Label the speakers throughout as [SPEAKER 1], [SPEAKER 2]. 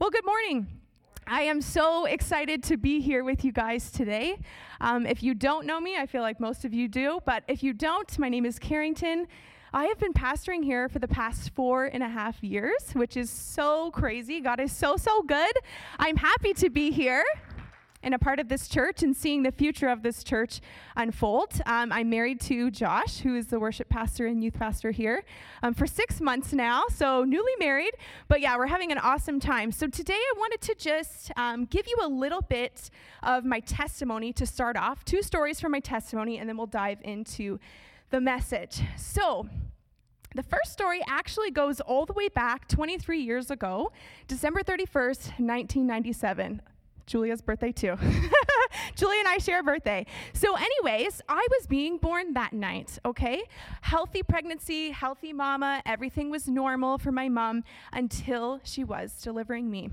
[SPEAKER 1] Well, good morning. I am so excited to be here with you guys today. Um, if you don't know me, I feel like most of you do, but if you don't, my name is Carrington. I have been pastoring here for the past four and a half years, which is so crazy. God is so, so good. I'm happy to be here and a part of this church and seeing the future of this church unfold. Um, I'm married to Josh, who is the worship pastor and youth pastor here, um, for six months now, so newly married. But yeah, we're having an awesome time. So today I wanted to just um, give you a little bit of my testimony to start off, two stories from my testimony, and then we'll dive into the message. So, the first story actually goes all the way back 23 years ago, December 31st, 1997. Julia's birthday too. Julia and I share a birthday. So, anyways, I was being born that night, okay? Healthy pregnancy, healthy mama, everything was normal for my mom until she was delivering me.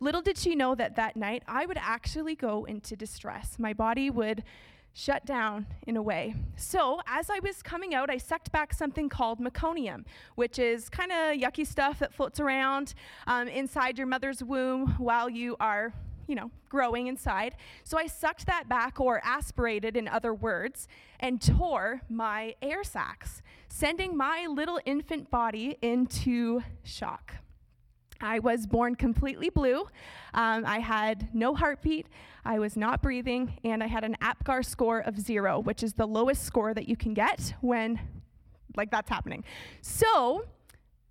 [SPEAKER 1] Little did she know that that night I would actually go into distress. My body would shut down in a way. So, as I was coming out, I sucked back something called meconium, which is kind of yucky stuff that floats around um, inside your mother's womb while you are you know, growing inside. So I sucked that back, or aspirated in other words, and tore my air sacs, sending my little infant body into shock. I was born completely blue. Um, I had no heartbeat. I was not breathing, and I had an APGAR score of zero, which is the lowest score that you can get when, like, that's happening. So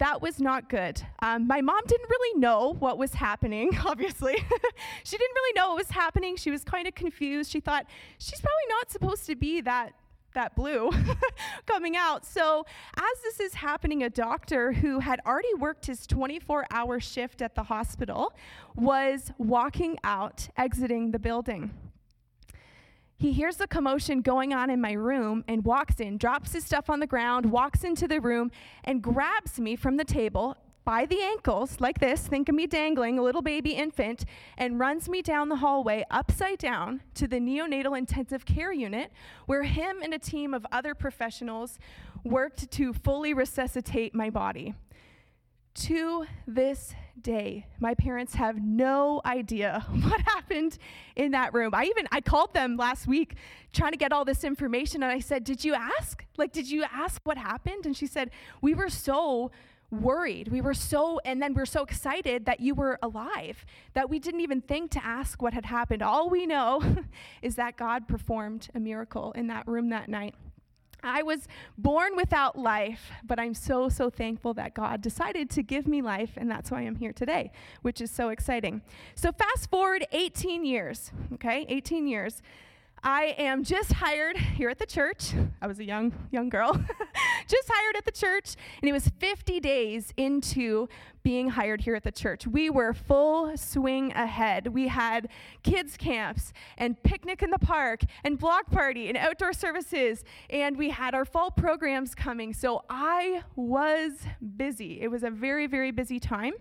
[SPEAKER 1] that was not good. Um, my mom didn't really know what was happening, obviously. she didn't really know what was happening. She was kind of confused. She thought, she's probably not supposed to be that that blue coming out. So, as this is happening, a doctor who had already worked his 24 hour shift at the hospital was walking out, exiting the building. He hears the commotion going on in my room and walks in, drops his stuff on the ground, walks into the room, and grabs me from the table by the ankles, like this, think of me dangling, a little baby infant, and runs me down the hallway upside down to the neonatal intensive care unit, where him and a team of other professionals worked to fully resuscitate my body. To this day, my parents have no idea what happened in that room. I even I called them last week trying to get all this information and I said, "Did you ask? Like did you ask what happened?" And she said, "We were so worried. We were so and then we we're so excited that you were alive that we didn't even think to ask what had happened. All we know is that God performed a miracle in that room that night." I was born without life, but I'm so, so thankful that God decided to give me life, and that's why I'm here today, which is so exciting. So, fast forward 18 years, okay, 18 years. I am just hired here at the church. I was a young young girl, just hired at the church, and it was 50 days into being hired here at the church. We were full swing ahead. We had kids camps and picnic in the park and block party and outdoor services, and we had our fall programs coming. So I was busy. It was a very very busy time.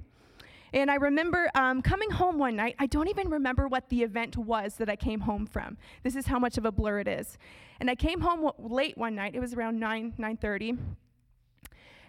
[SPEAKER 1] And I remember um, coming home one night. I don't even remember what the event was that I came home from. This is how much of a blur it is. And I came home w- late one night. It was around 9, 9.30.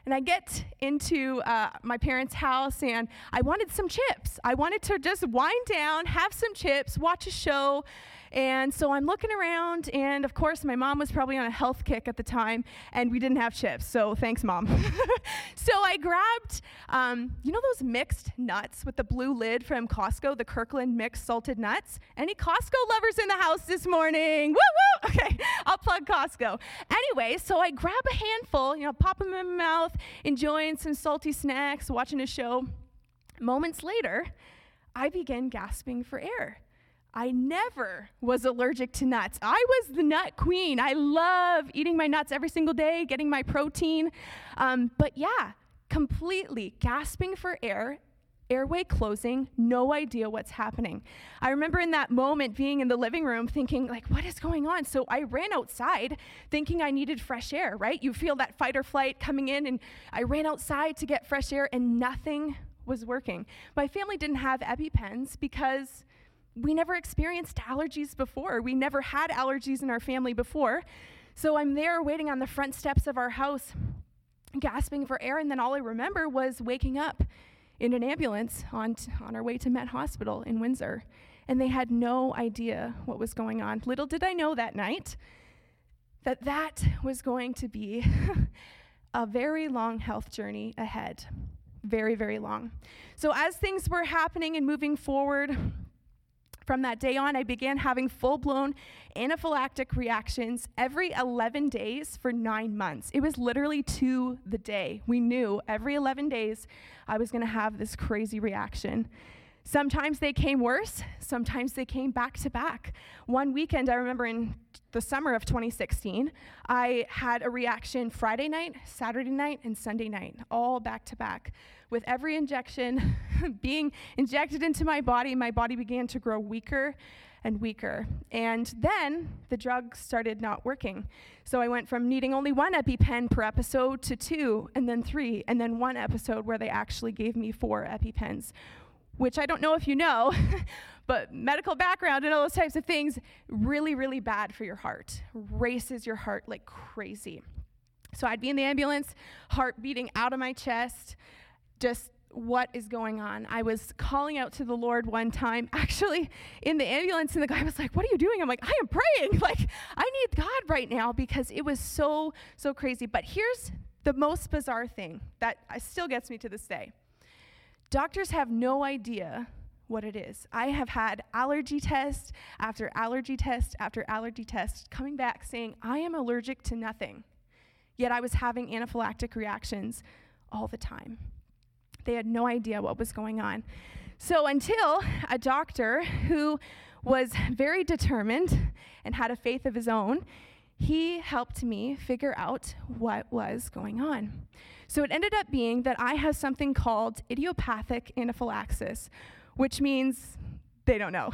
[SPEAKER 1] And I get into uh, my parents' house and I wanted some chips. I wanted to just wind down, have some chips, watch a show, and so I'm looking around, and of course, my mom was probably on a health kick at the time, and we didn't have chips. So thanks, mom. so I grabbed, um, you know, those mixed nuts with the blue lid from Costco, the Kirkland mixed salted nuts? Any Costco lovers in the house this morning? Woo woo! Okay, I'll plug Costco. Anyway, so I grab a handful, you know, pop them in my mouth, enjoying some salty snacks, watching a show. Moments later, I began gasping for air. I never was allergic to nuts. I was the nut queen. I love eating my nuts every single day, getting my protein. Um, but yeah, completely gasping for air, airway closing, no idea what's happening. I remember in that moment being in the living room thinking, like, what is going on? So I ran outside thinking I needed fresh air, right? You feel that fight or flight coming in, and I ran outside to get fresh air, and nothing was working. My family didn't have EpiPens because we never experienced allergies before. We never had allergies in our family before. So I'm there waiting on the front steps of our house, gasping for air, and then all I remember was waking up in an ambulance on, t- on our way to Met Hospital in Windsor. And they had no idea what was going on. Little did I know that night that that was going to be a very long health journey ahead. Very, very long. So, as things were happening and moving forward, from that day on, I began having full blown anaphylactic reactions every 11 days for nine months. It was literally to the day. We knew every 11 days I was going to have this crazy reaction. Sometimes they came worse, sometimes they came back to back. One weekend, I remember in the summer of 2016, I had a reaction Friday night, Saturday night, and Sunday night, all back to back. With every injection being injected into my body, my body began to grow weaker and weaker. And then the drug started not working. So I went from needing only one EpiPen per episode to two, and then three, and then one episode where they actually gave me four EpiPens which I don't know if you know, but medical background and all those types of things, really, really bad for your heart. Races your heart like crazy. So I'd be in the ambulance, heart beating out of my chest, just what is going on? I was calling out to the Lord one time, actually in the ambulance, and the guy was like, What are you doing? I'm like, I am praying. Like, I need God right now because it was so, so crazy. But here's the most bizarre thing that uh, still gets me to this day. Doctors have no idea what it is. I have had allergy test after allergy test after allergy test coming back saying, I am allergic to nothing. Yet I was having anaphylactic reactions all the time. They had no idea what was going on. So until a doctor who was very determined and had a faith of his own, he helped me figure out what was going on. So it ended up being that I have something called idiopathic anaphylaxis, which means they don't know.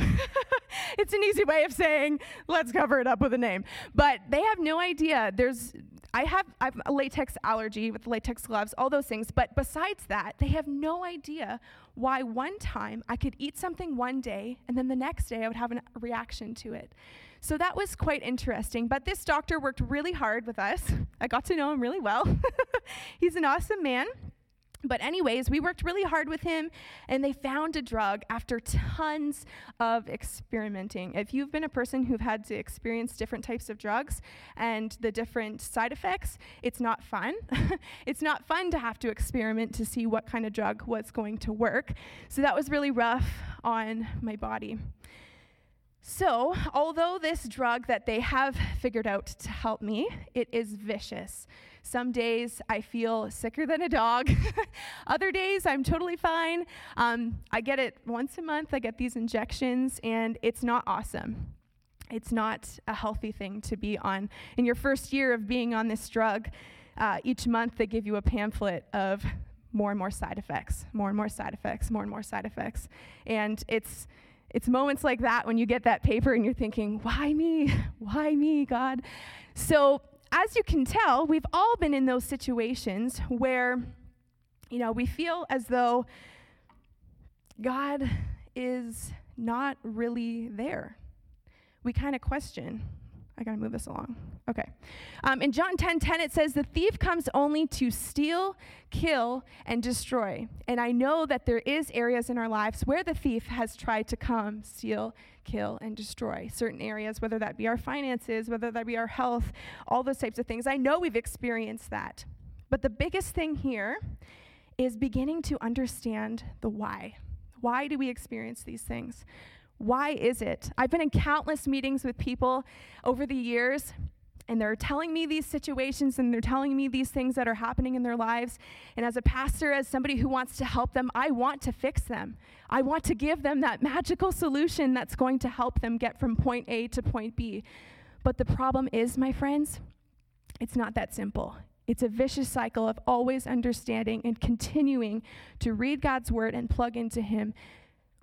[SPEAKER 1] it's an easy way of saying, let's cover it up with a name. But they have no idea. There's I have, I have a latex allergy with latex gloves, all those things. But besides that, they have no idea why one time I could eat something one day and then the next day I would have a reaction to it. So that was quite interesting. But this doctor worked really hard with us. I got to know him really well. He's an awesome man. But, anyways, we worked really hard with him, and they found a drug after tons of experimenting. If you've been a person who've had to experience different types of drugs and the different side effects, it's not fun. it's not fun to have to experiment to see what kind of drug was going to work. So, that was really rough on my body. So, although this drug that they have figured out to help me, it is vicious. Some days I feel sicker than a dog. Other days I'm totally fine. Um, I get it once a month, I get these injections, and it's not awesome. It's not a healthy thing to be on. In your first year of being on this drug, uh, each month they give you a pamphlet of more and more side effects, more and more side effects, more and more side effects. And it's it's moments like that when you get that paper and you're thinking, why me? Why me, God? So, as you can tell, we've all been in those situations where, you know, we feel as though God is not really there. We kind of question I gotta move this along. Okay. Um, in John 10 10, it says, The thief comes only to steal, kill, and destroy. And I know that there is areas in our lives where the thief has tried to come, steal, kill, and destroy. Certain areas, whether that be our finances, whether that be our health, all those types of things. I know we've experienced that. But the biggest thing here is beginning to understand the why. Why do we experience these things? Why is it? I've been in countless meetings with people over the years, and they're telling me these situations and they're telling me these things that are happening in their lives. And as a pastor, as somebody who wants to help them, I want to fix them. I want to give them that magical solution that's going to help them get from point A to point B. But the problem is, my friends, it's not that simple. It's a vicious cycle of always understanding and continuing to read God's word and plug into Him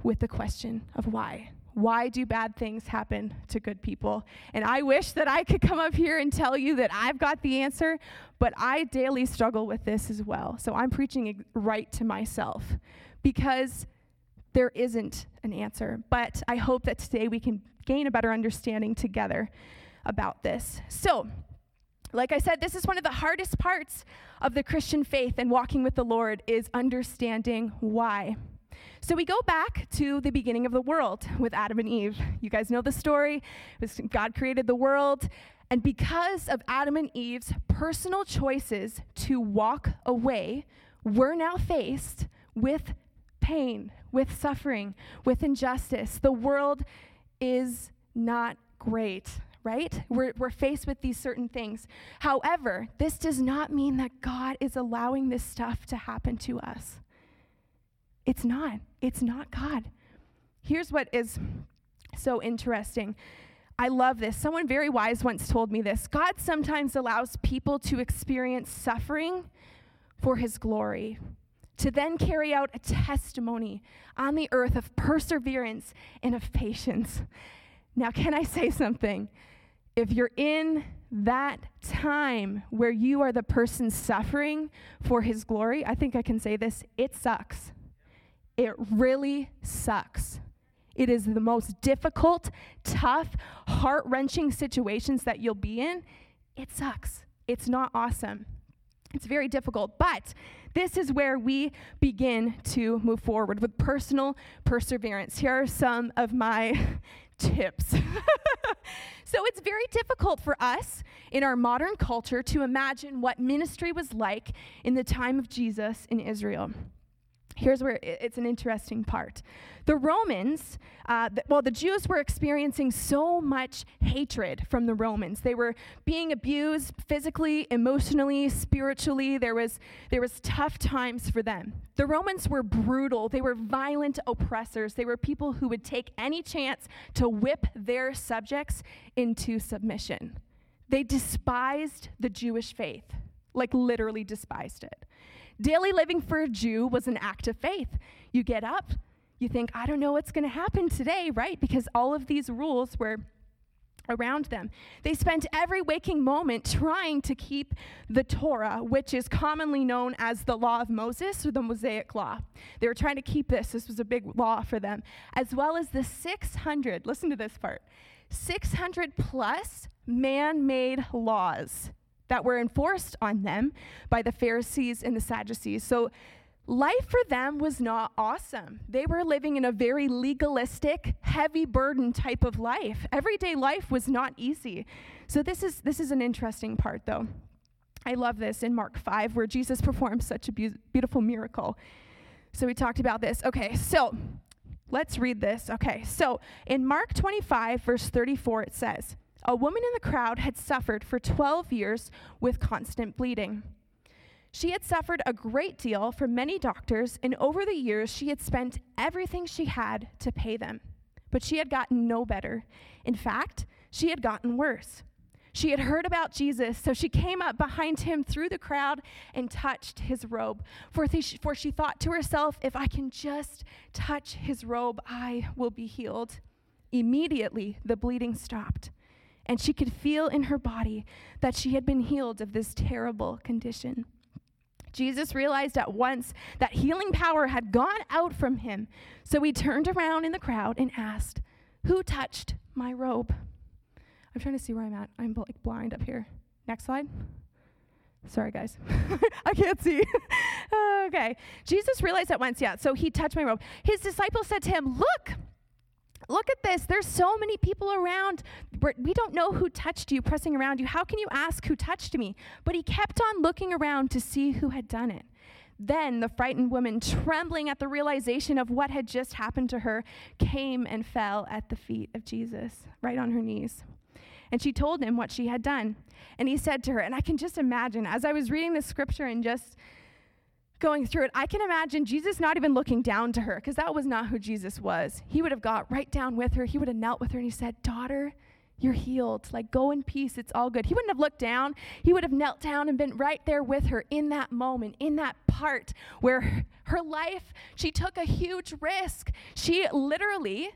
[SPEAKER 1] with the question of why. Why do bad things happen to good people? And I wish that I could come up here and tell you that I've got the answer, but I daily struggle with this as well. So I'm preaching right to myself because there isn't an answer. But I hope that today we can gain a better understanding together about this. So, Like I said, this is one of the hardest parts of the Christian faith and walking with the Lord is understanding why. So we go back to the beginning of the world with Adam and Eve. You guys know the story. God created the world, and because of Adam and Eve's personal choices to walk away, we're now faced with pain, with suffering, with injustice. The world is not great right? We're, we're faced with these certain things. However, this does not mean that God is allowing this stuff to happen to us. It's not. It's not God. Here's what is so interesting. I love this. Someone very wise once told me this God sometimes allows people to experience suffering for his glory, to then carry out a testimony on the earth of perseverance and of patience. Now, can I say something? if you're in that time where you are the person suffering for his glory, I think I can say this it sucks. It really sucks. It is the most difficult, tough, heart wrenching situations that you'll be in. It sucks. It's not awesome. It's very difficult. But this is where we begin to move forward with personal perseverance. Here are some of my tips. so it's very difficult for us in our modern culture to imagine what ministry was like in the time of Jesus in Israel here's where it's an interesting part. The Romans, uh, th- well, the Jews were experiencing so much hatred from the Romans. They were being abused physically, emotionally, spiritually. There was, there was tough times for them. The Romans were brutal. They were violent oppressors. They were people who would take any chance to whip their subjects into submission. They despised the Jewish faith, like literally despised it. Daily living for a Jew was an act of faith. You get up, you think, I don't know what's going to happen today, right? Because all of these rules were around them. They spent every waking moment trying to keep the Torah, which is commonly known as the law of Moses or the Mosaic law. They were trying to keep this. This was a big law for them, as well as the 600, listen to this part 600 plus man made laws that were enforced on them by the Pharisees and the Sadducees. So life for them was not awesome. They were living in a very legalistic, heavy burden type of life. Everyday life was not easy. So this is this is an interesting part though. I love this in Mark 5 where Jesus performs such a be- beautiful miracle. So we talked about this. Okay, so let's read this. Okay, so in Mark 25, verse 34, it says, a woman in the crowd had suffered for 12 years with constant bleeding. She had suffered a great deal from many doctors, and over the years, she had spent everything she had to pay them. But she had gotten no better. In fact, she had gotten worse. She had heard about Jesus, so she came up behind him through the crowd and touched his robe. For, th- for she thought to herself, if I can just touch his robe, I will be healed. Immediately, the bleeding stopped and she could feel in her body that she had been healed of this terrible condition. Jesus realized at once that healing power had gone out from him. So he turned around in the crowd and asked, Who touched my robe? I'm trying to see where I'm at. I'm like blind up here. Next slide. Sorry, guys. I can't see. okay. Jesus realized at once, yeah, so he touched my robe. His disciples said to him, Look, Look at this. There's so many people around. We don't know who touched you, pressing around you. How can you ask who touched me? But he kept on looking around to see who had done it. Then the frightened woman, trembling at the realization of what had just happened to her, came and fell at the feet of Jesus, right on her knees. And she told him what she had done. And he said to her, and I can just imagine, as I was reading this scripture and just going through it, I can imagine Jesus not even looking down to her because that was not who Jesus was. He would have got right down with her. He would have knelt with her and he said, Daughter, you're healed. Like, go in peace. It's all good. He wouldn't have looked down. He would have knelt down and been right there with her in that moment, in that part where her life, she took a huge risk. She literally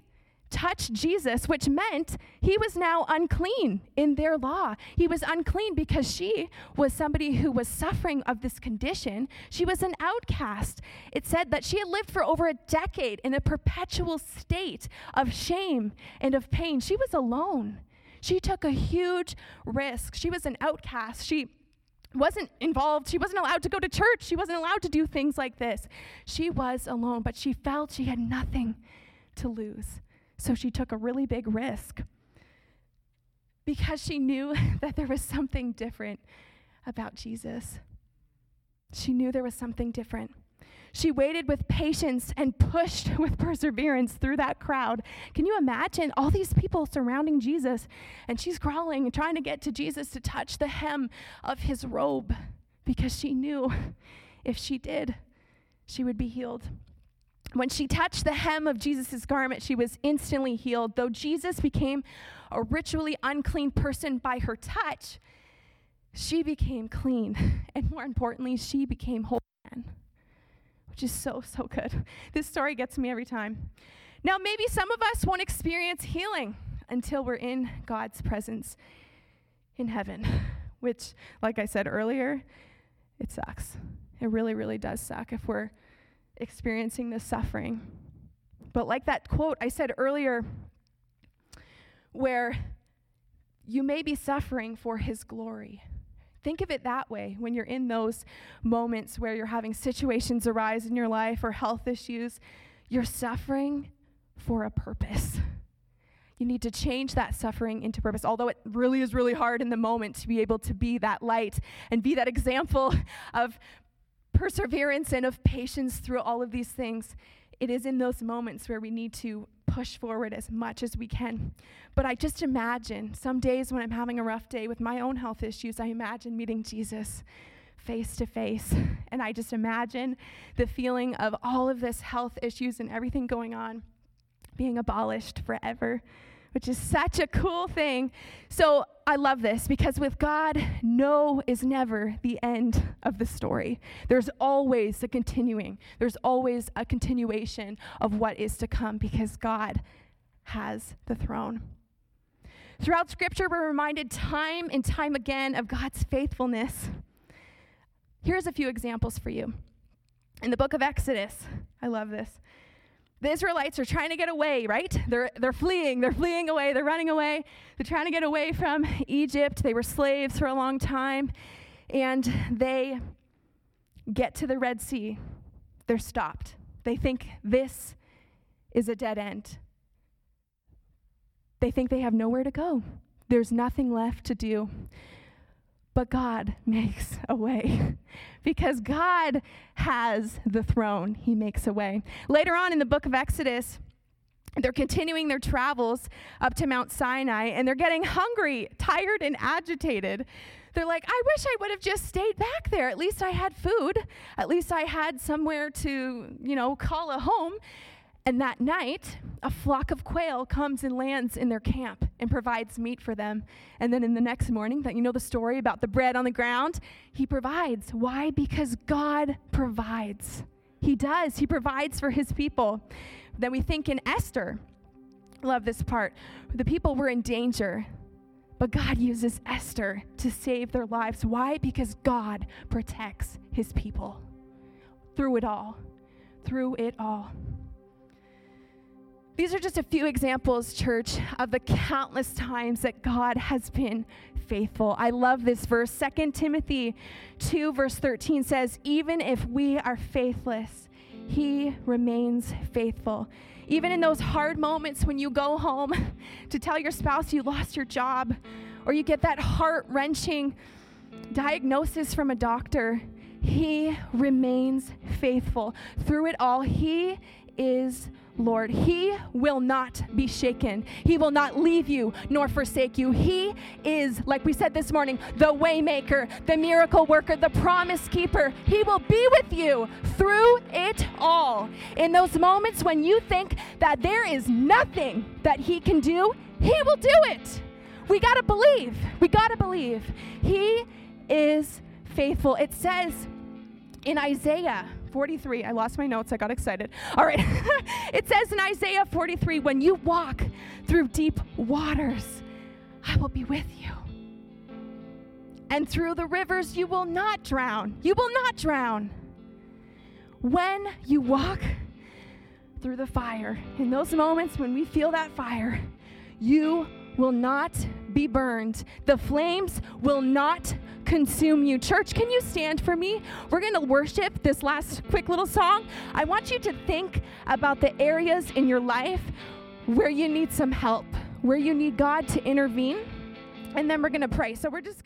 [SPEAKER 1] touch Jesus, which meant he was now unclean in their law. He was unclean because she was somebody who was suffering of this condition. She was an outcast. It said that she had lived for over a decade in a perpetual state of shame and of pain. She was alone. She took a huge risk. She was an outcast. She wasn't involved. She wasn't allowed to go to church. She wasn't allowed to do things like this. She was alone, but she felt she had nothing to lose. So she took a really big risk because she knew that there was something different about Jesus. She knew there was something different. She waited with patience and pushed with perseverance through that crowd. Can you imagine all these people surrounding Jesus? And she's crawling and trying to get to Jesus to touch the hem of his robe because she knew if she did, she would be healed. When she touched the hem of Jesus' garment, she was instantly healed. Though Jesus became a ritually unclean person by her touch, she became clean. And more importantly, she became whole again which is so, so good. This story gets me every time. Now, maybe some of us won't experience healing until we're in God's presence in heaven, which, like I said earlier, it sucks. It really, really does suck if we're experiencing this suffering. But, like that quote I said earlier, where you may be suffering for his glory. Think of it that way when you're in those moments where you're having situations arise in your life or health issues. You're suffering for a purpose. You need to change that suffering into purpose. Although it really is really hard in the moment to be able to be that light and be that example of perseverance and of patience through all of these things, it is in those moments where we need to push forward as much as we can. But I just imagine some days when I'm having a rough day with my own health issues, I imagine meeting Jesus face to face. And I just imagine the feeling of all of this health issues and everything going on being abolished forever which is such a cool thing. So I love this because with God, no is never the end of the story. There's always a continuing, there's always a continuation of what is to come because God has the throne. Throughout Scripture, we're reminded time and time again of God's faithfulness. Here's a few examples for you. In the book of Exodus, I love this. The Israelites are trying to get away, right? They're, they're fleeing. They're fleeing away. They're running away. They're trying to get away from Egypt. They were slaves for a long time. And they get to the Red Sea. They're stopped. They think this is a dead end. They think they have nowhere to go. There's nothing left to do. But God makes a way. because God has the throne, He makes a way. Later on in the book of Exodus, they're continuing their travels up to Mount Sinai and they're getting hungry, tired, and agitated. They're like, I wish I would have just stayed back there. At least I had food. At least I had somewhere to, you know, call a home. And that night, a flock of quail comes and lands in their camp and provides meat for them. And then in the next morning, that you know the story about the bread on the ground, he provides. Why? Because God provides. He does. He provides for his people. Then we think in Esther. Love this part. The people were in danger, but God uses Esther to save their lives. Why? Because God protects his people through it all. Through it all. These are just a few examples, church, of the countless times that God has been faithful. I love this verse. 2 Timothy 2, verse 13 says, Even if we are faithless, he remains faithful. Even in those hard moments when you go home to tell your spouse you lost your job, or you get that heart wrenching diagnosis from a doctor, he remains faithful. Through it all, he is Lord. He will not be shaken. He will not leave you nor forsake you. He is, like we said this morning, the waymaker, the miracle worker, the promise keeper. He will be with you through it all. In those moments when you think that there is nothing that he can do, he will do it. We got to believe. We got to believe. He is faithful. It says in Isaiah 43. I lost my notes. I got excited. All right. it says in Isaiah 43 when you walk through deep waters, I will be with you. And through the rivers, you will not drown. You will not drown. When you walk through the fire, in those moments when we feel that fire, you will not be burned. The flames will not consume you. Church, can you stand for me? We're going to worship this last quick little song. I want you to think about the areas in your life where you need some help, where you need God to intervene. And then we're going to pray. So we're just going